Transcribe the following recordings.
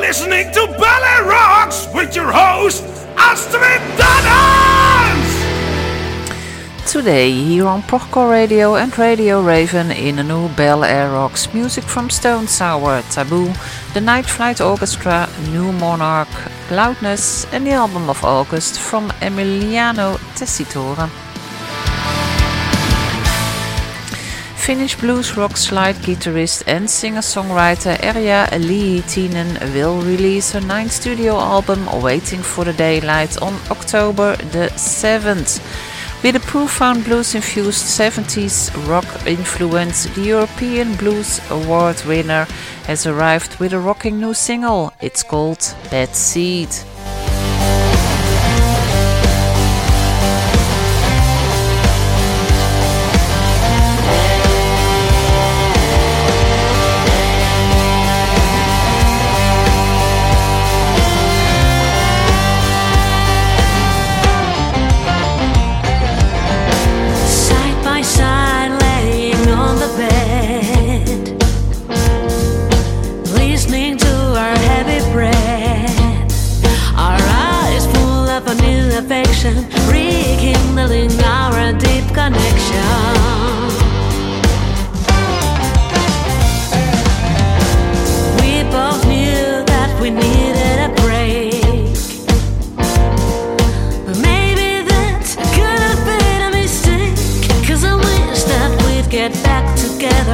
Listening to Ballet Rocks with your host, Astrid Dannens! Today, here on Prochor Radio and Radio Raven in a new Bel Air Rocks music from Stone Sour, Taboo, the Night Flight Orchestra, New Monarch, Loudness, and the album of August from Emiliano Tessitore. Finnish blues rock slide guitarist and singer-songwriter Erja Lyytinen will release her ninth studio album Waiting for the Daylight on October the 7th. With a profound blues-infused 70s rock influence, the European Blues Award winner has arrived with a rocking new single. It's called Bad Seed.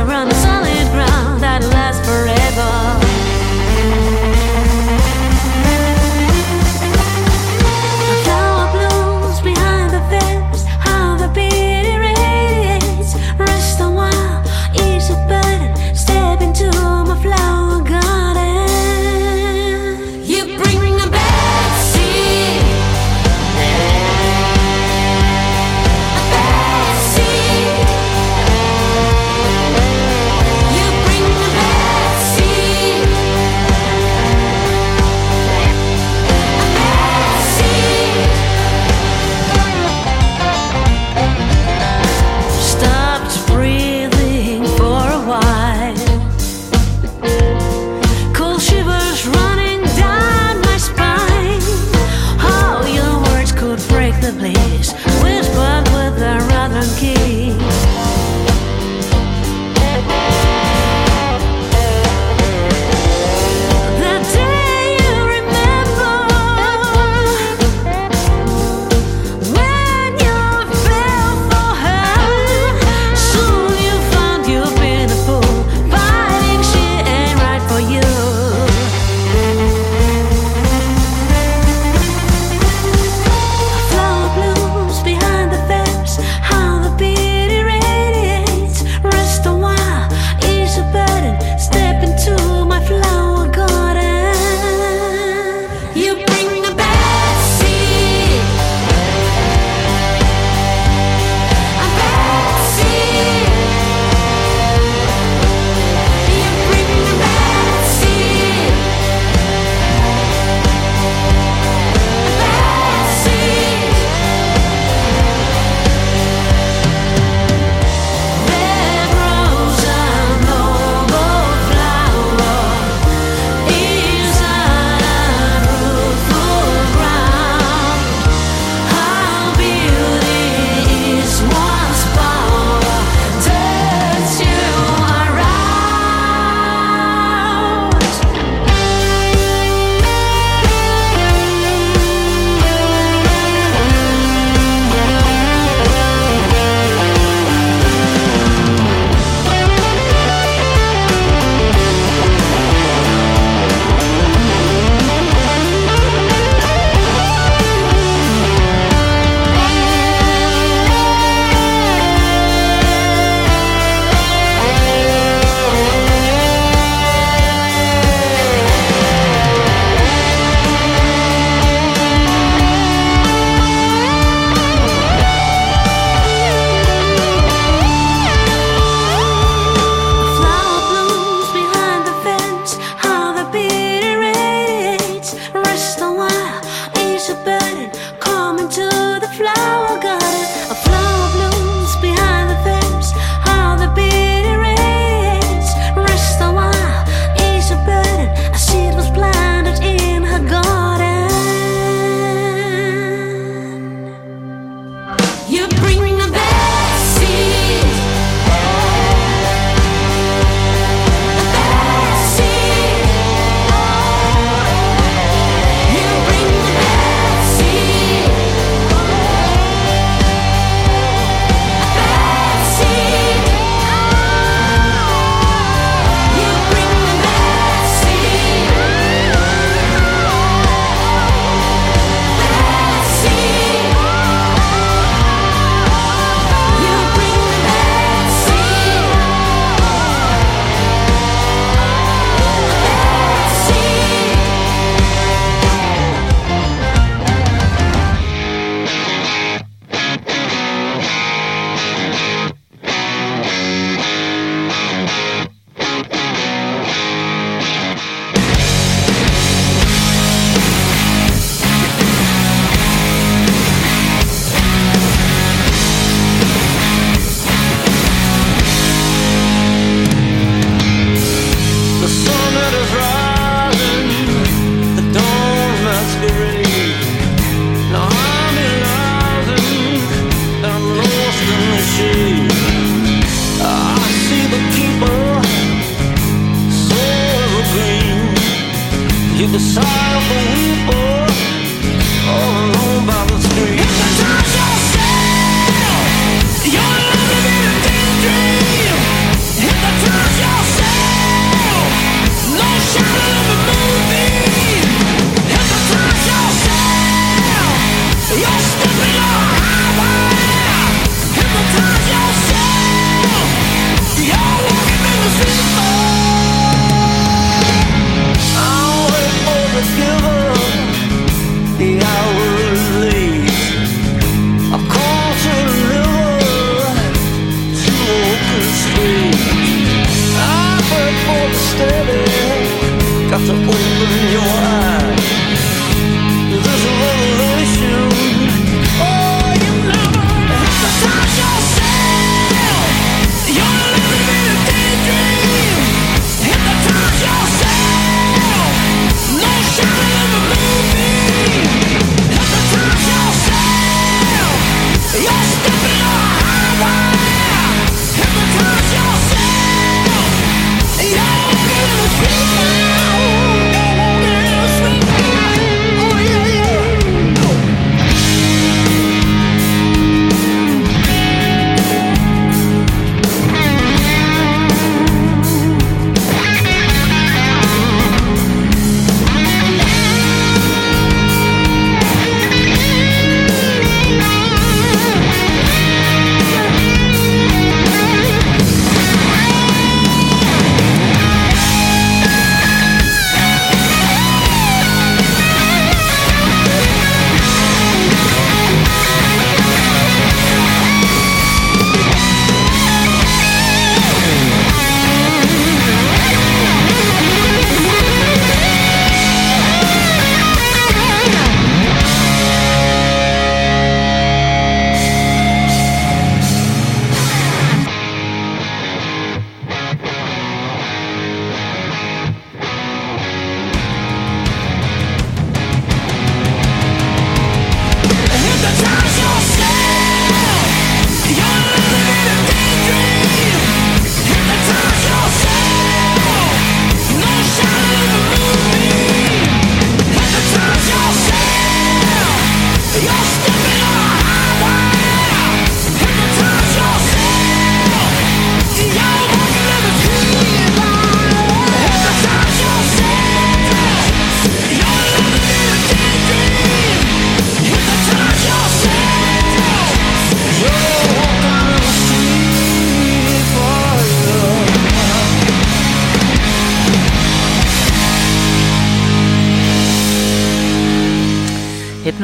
around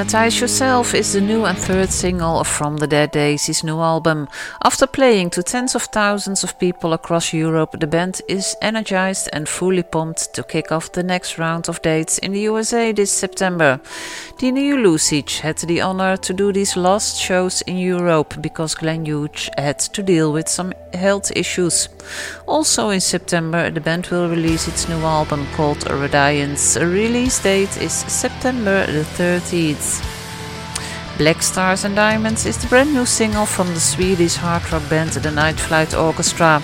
Hypnotize Yourself is the new and third single from the Dead Daisies' new album. After playing to tens of thousands of people across Europe, the band is energized and fully pumped to kick off the next round of dates in the USA this September. Dino Jelusick had the honor to do these last shows in Europe because Glenn Hughes had to deal with some health issues. Also in September, the band will release its new album called Radiance. The release date is September the 30th. Black Stars and Diamonds is the brand new single from the Swedish hard rock band The Night Flight Orchestra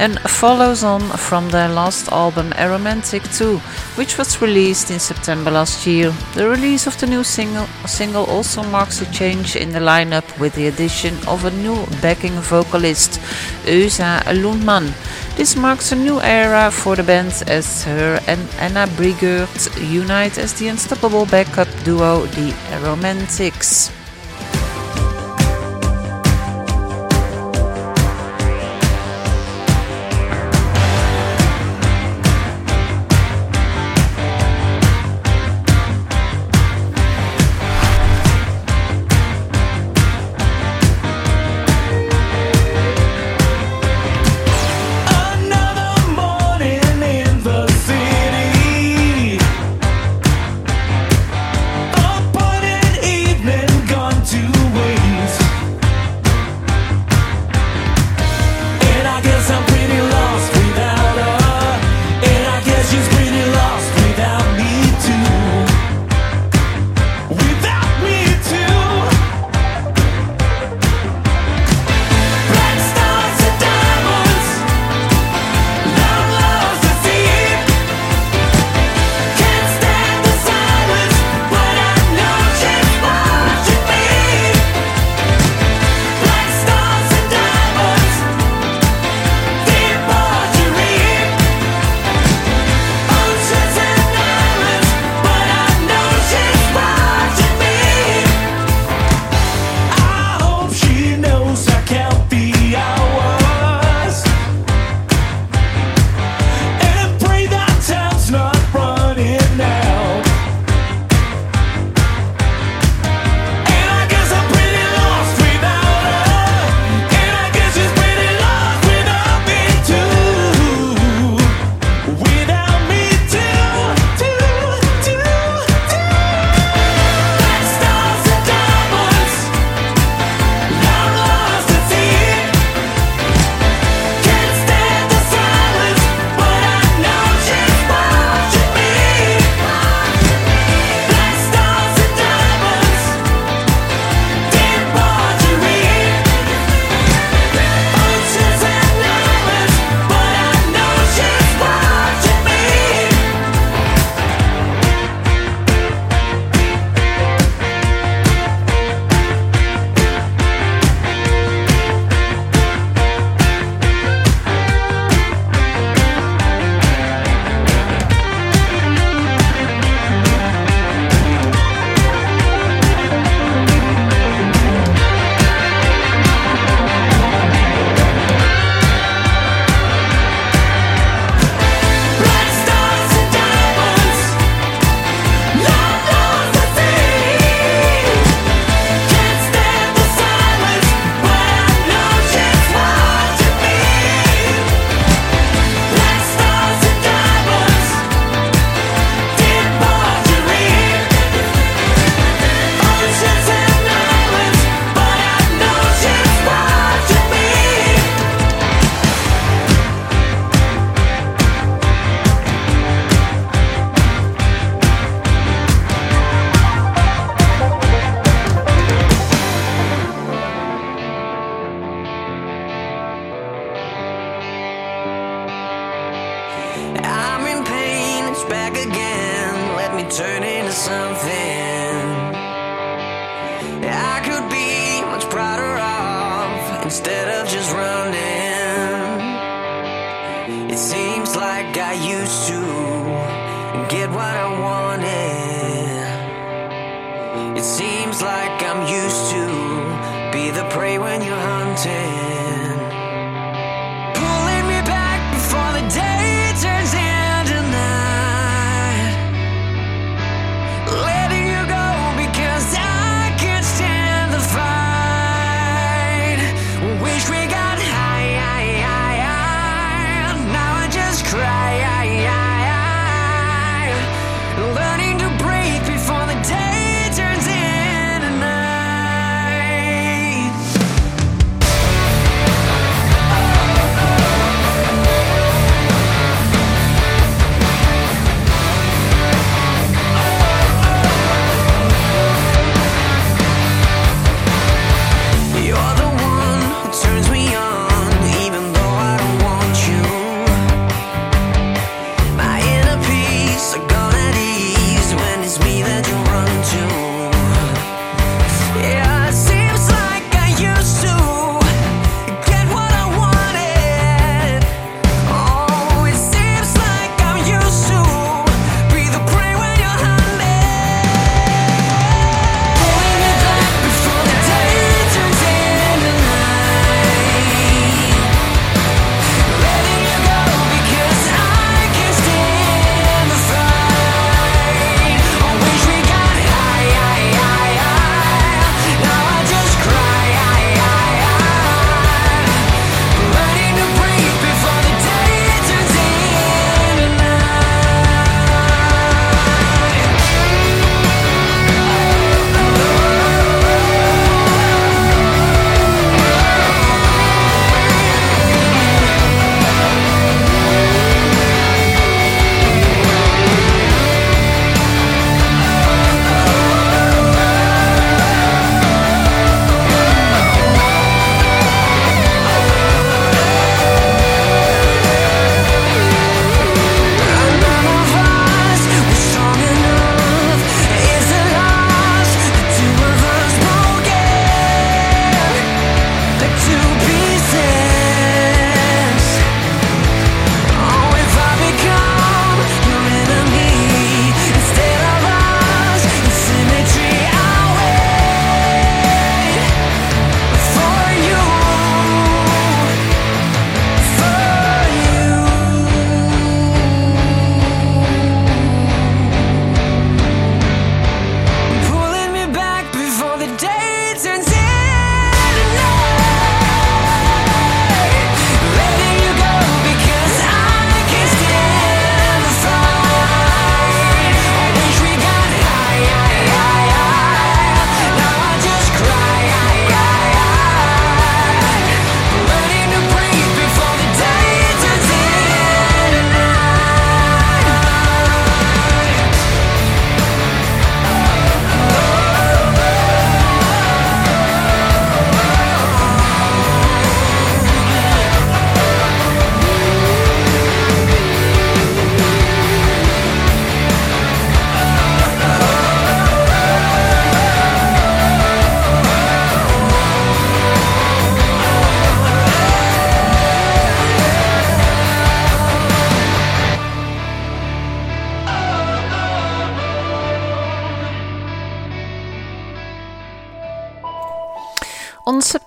and follows on from their last album Aeromantic 2, which was released in September last year. The release of the new single, single also marks a change in the lineup with the addition of a new backing vocalist, Åsa Lundman. This marks a new era for the band as her and Anna Brigert unite as the unstoppable backup duo The Aeromantics.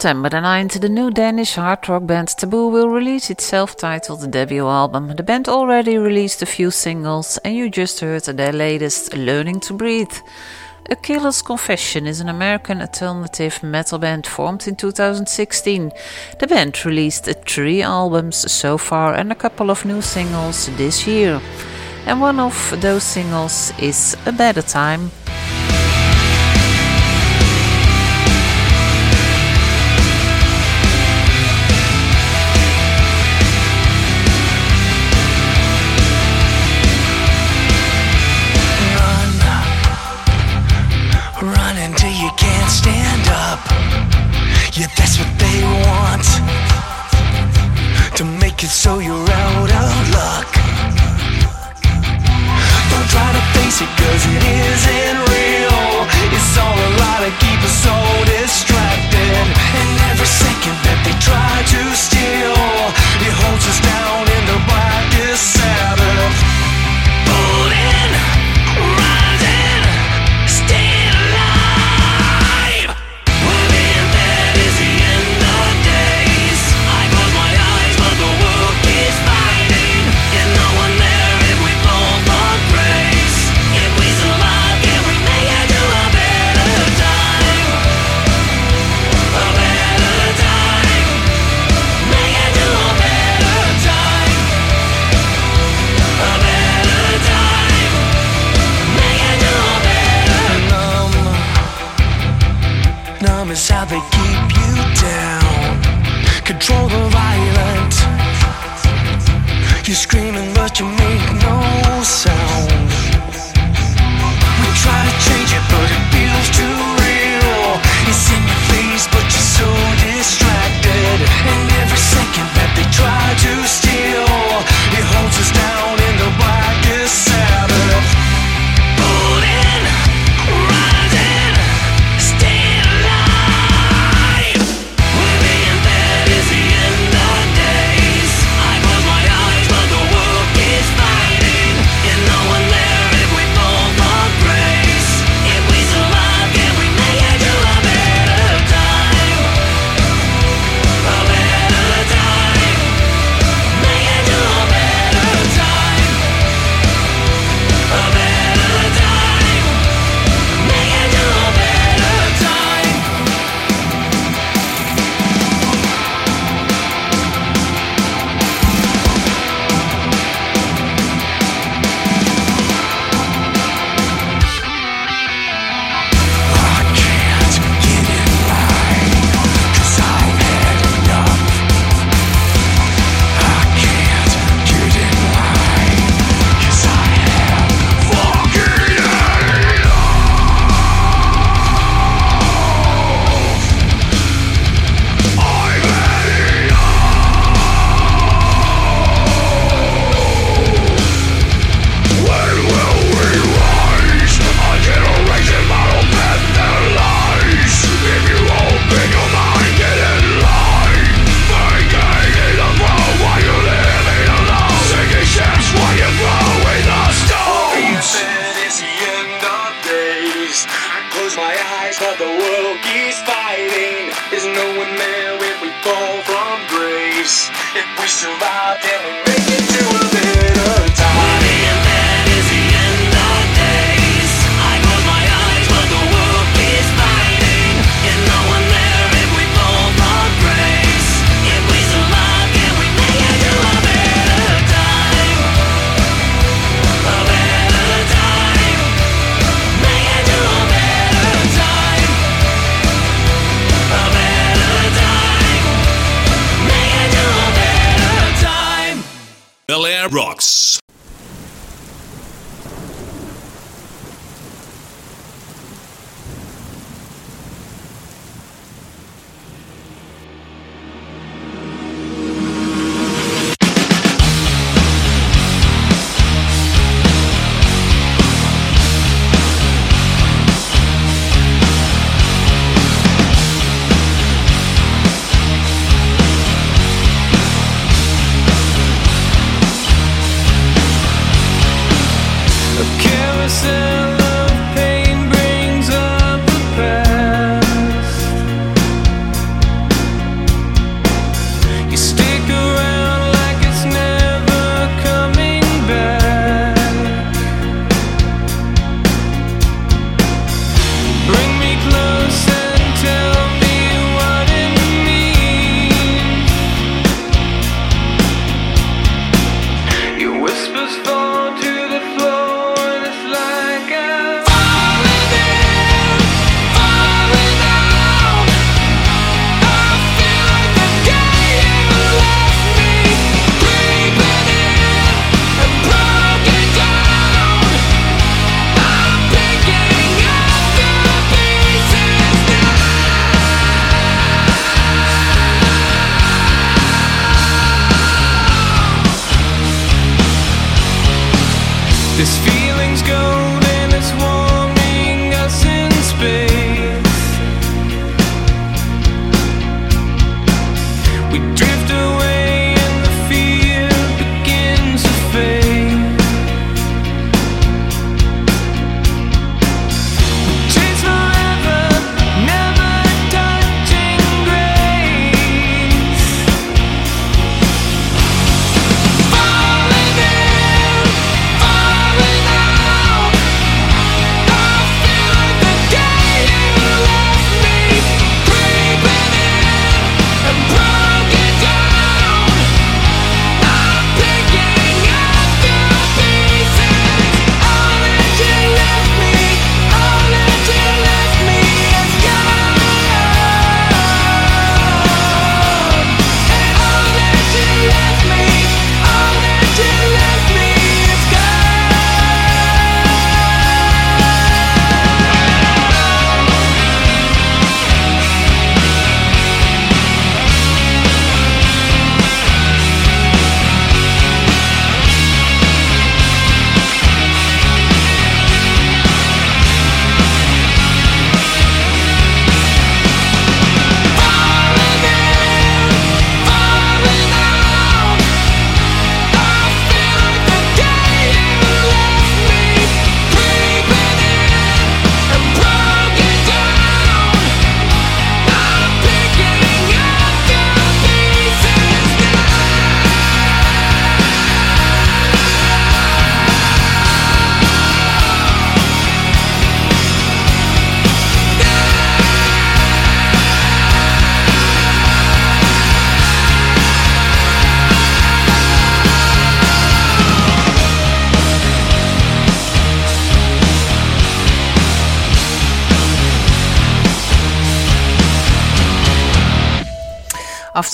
September the 9th, the new Danish hard rock band Taboo will release its self titled debut album. The band already released a few singles, and you just heard their latest, Learning to Breathe. A Killer's Confession is an American alternative metal band formed in 2016. The band released three albums so far and a couple of new singles this year. And one of those singles is A Better Time. show you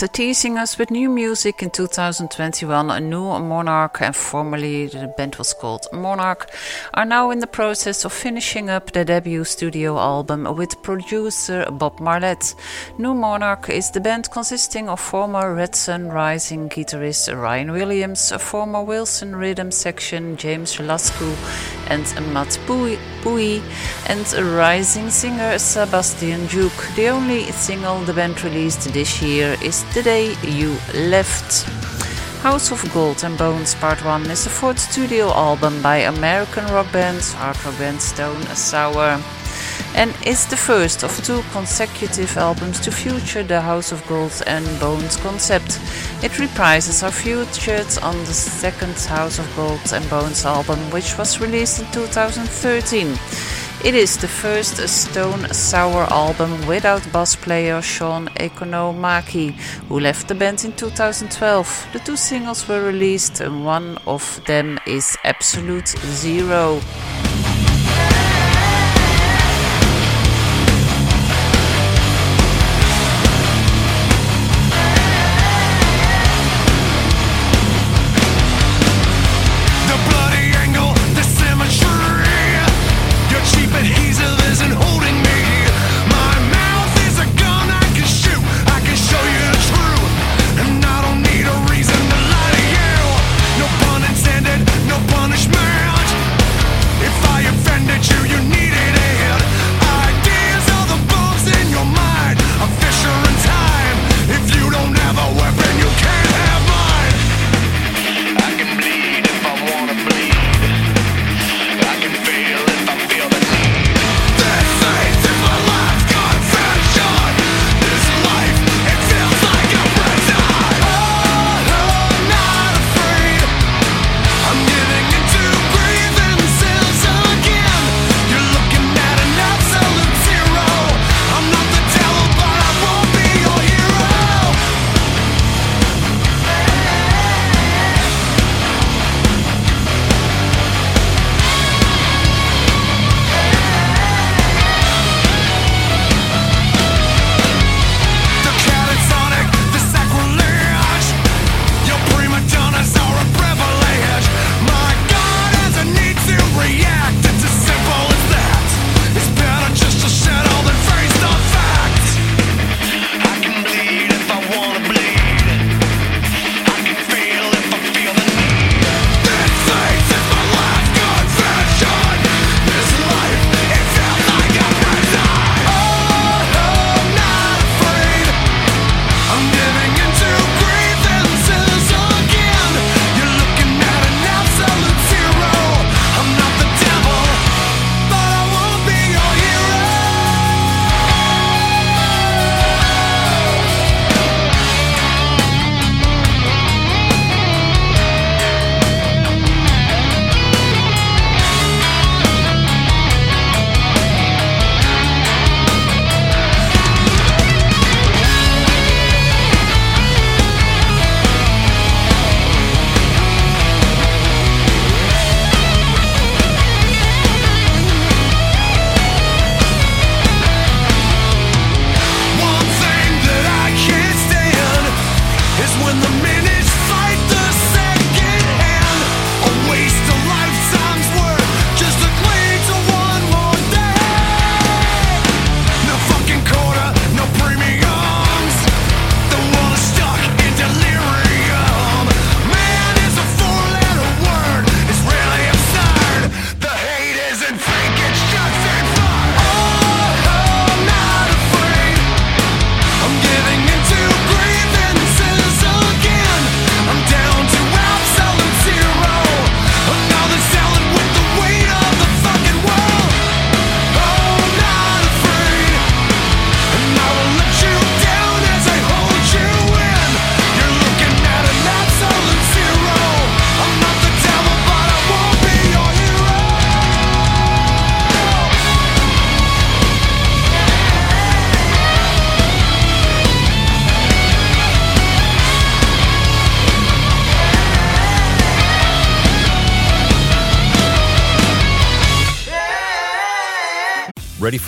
After teasing us with new music in 2021, a new Monarch, and formerly the band was called Monarch, are now in the process of finishing up their debut studio album with producer Bob Marlette. New Monarch is the band consisting of former Red Sun Rising guitarist Ryan Williams, former Wilson Rhythm section James Lascu, and Matt Puhy, and rising singer Sebastian Duke. The only single the band released this year is The Day You Left. House of Gold and Bones Part 1 is the fourth studio album by American rock band, hard rock band Stone Sour, and is the first of two consecutive albums to feature the House of Gold and Bones concept. It reprises are featured on the second House of Gold and Bones album, which was released in 2013. It is the first Stone Sour album without bass player Shawn Economaki, who left the band in 2012. The two singles were released, and one of them is Absolute Zero.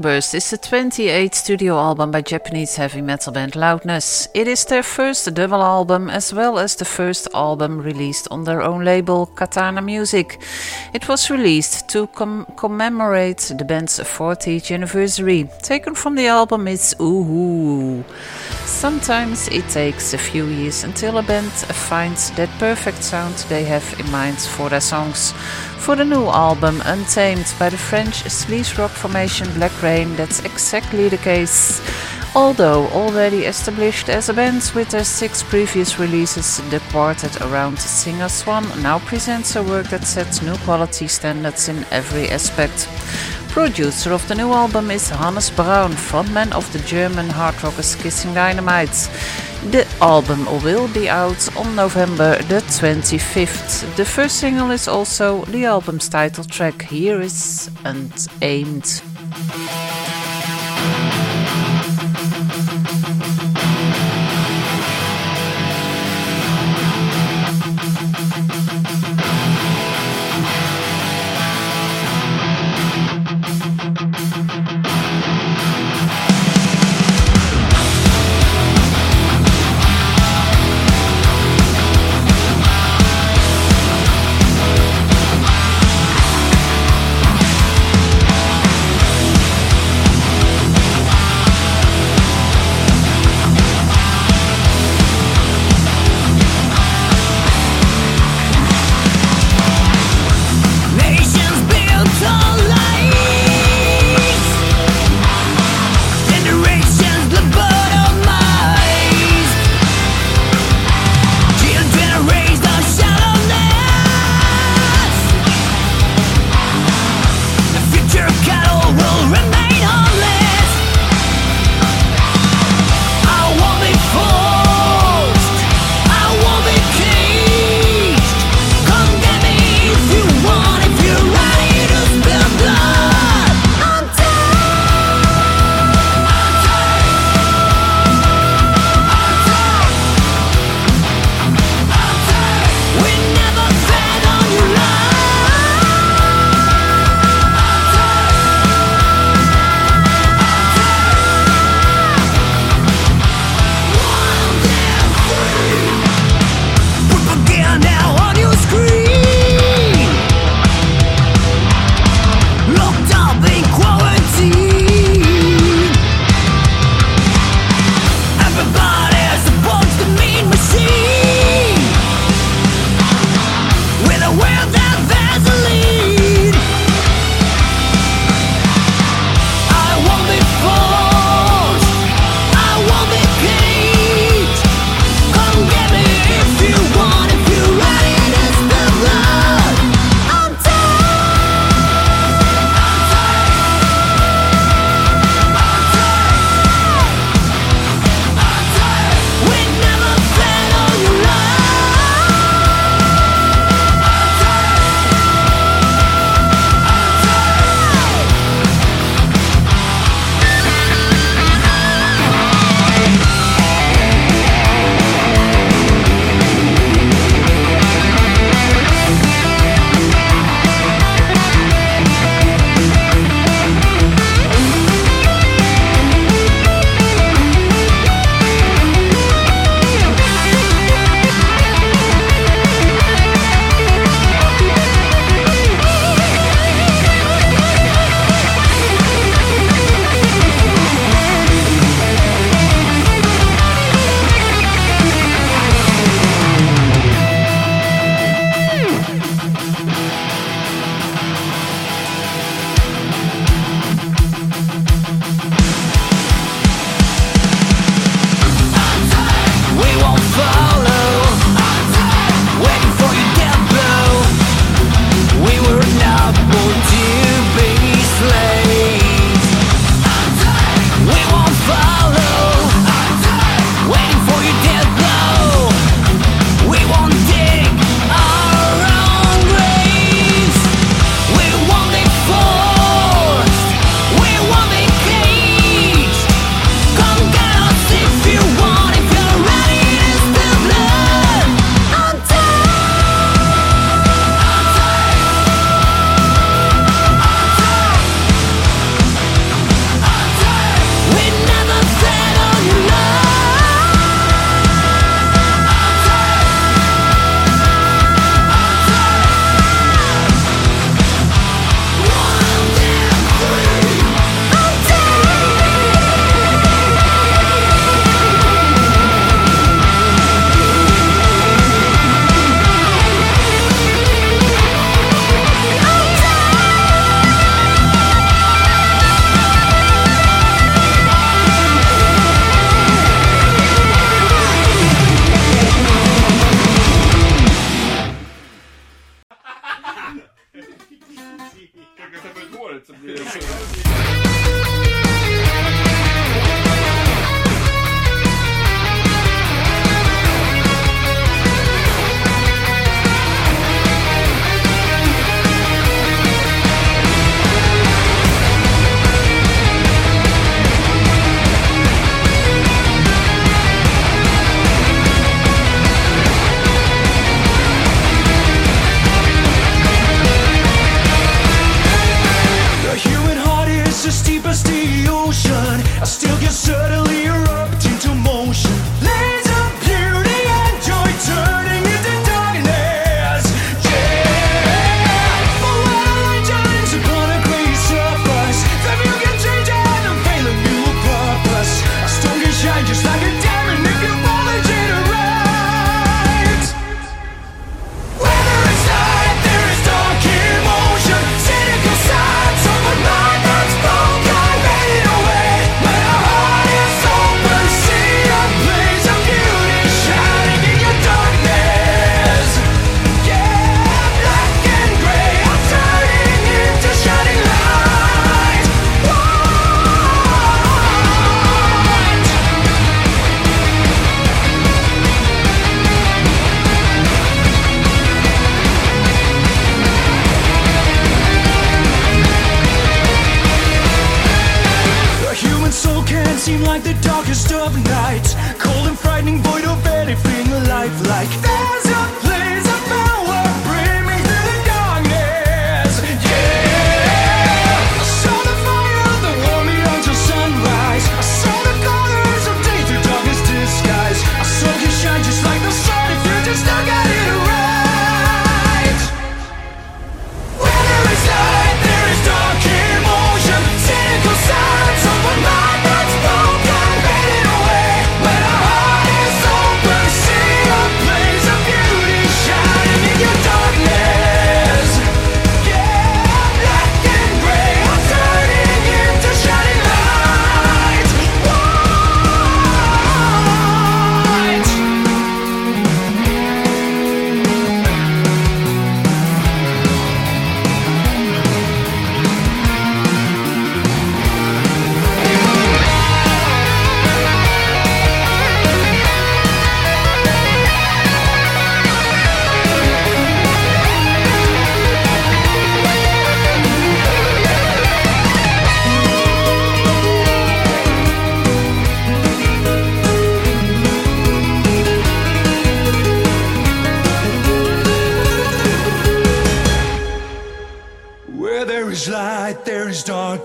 Sunburst is the 28th studio album by Japanese heavy metal band Loudness. It is their first double album as well as the first album released on their own label, Katana Music. It was released to com- commemorate the band's 40th anniversary. Taken from the album is Ooh. Sometimes it takes a few years until a band finds that perfect sound they have in mind for their songs. For the new album, Untamed, by the French sleaze rock formation Black Rain, that's exactly the case. Although already established as a band with their six previous releases, the quartet around singer Swan now presents a work that sets new quality standards in every aspect. Producer of the new album is Hannes Braun, frontman of the German hard rockers Kissing Dynamites. The album will be out on November the 25th. The first single is also the album's title track. Here is and Thank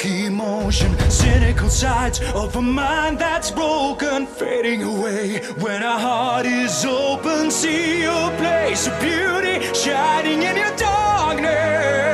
emotion, cynical sides of a mind that's broken, fading away. When our heart is open, see your place of beauty shining in your darkness.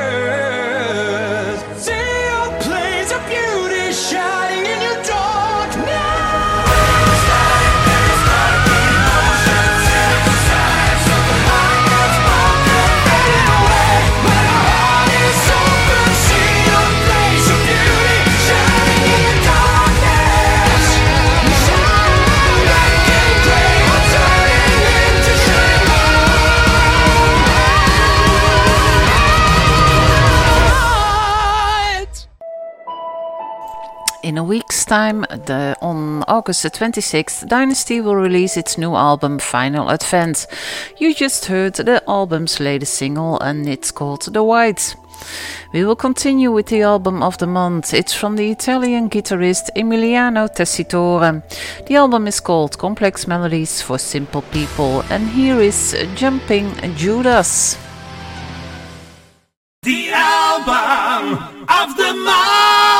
A week's time, the, on August the 26th, Dynazty will release its new album Final Advent. You just heard the album's latest single and it's called The White. We will continue with the album of the month. It's from the Italian guitarist Emiliano Tessitore. The album is called Complex Melodies for Simple People, and here is Jumping Judas. The album of the month.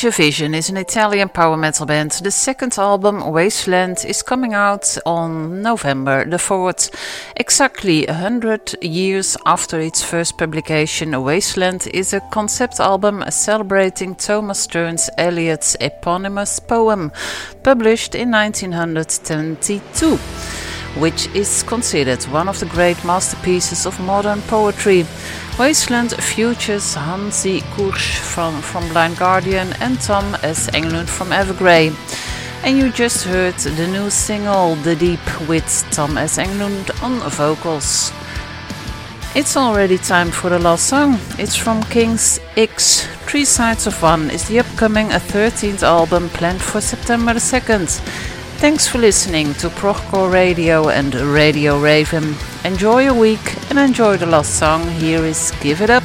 Stranger Vision is an Italian power metal band. The second album, Wasteland, is coming out on November the 4th. Exactly 100 years after its first publication, Wasteland is a concept album celebrating Thomas Stearns Eliot's eponymous poem, published in 1922 which is considered one of the great masterpieces of modern poetry. Wasteland features Hansi Kursch from, from Blind Guardian and Tom S. Englund from Evergrey. And you just heard the new single The Deep with Tom S. Englund on vocals. It's already time for the last song. It's from King's X. Three Sides of One is the upcoming 13th album planned for September 2nd. Thanks for listening to Prochcore Radio and Radio Raven. Enjoy your week and enjoy the last song. Here is Give It Up.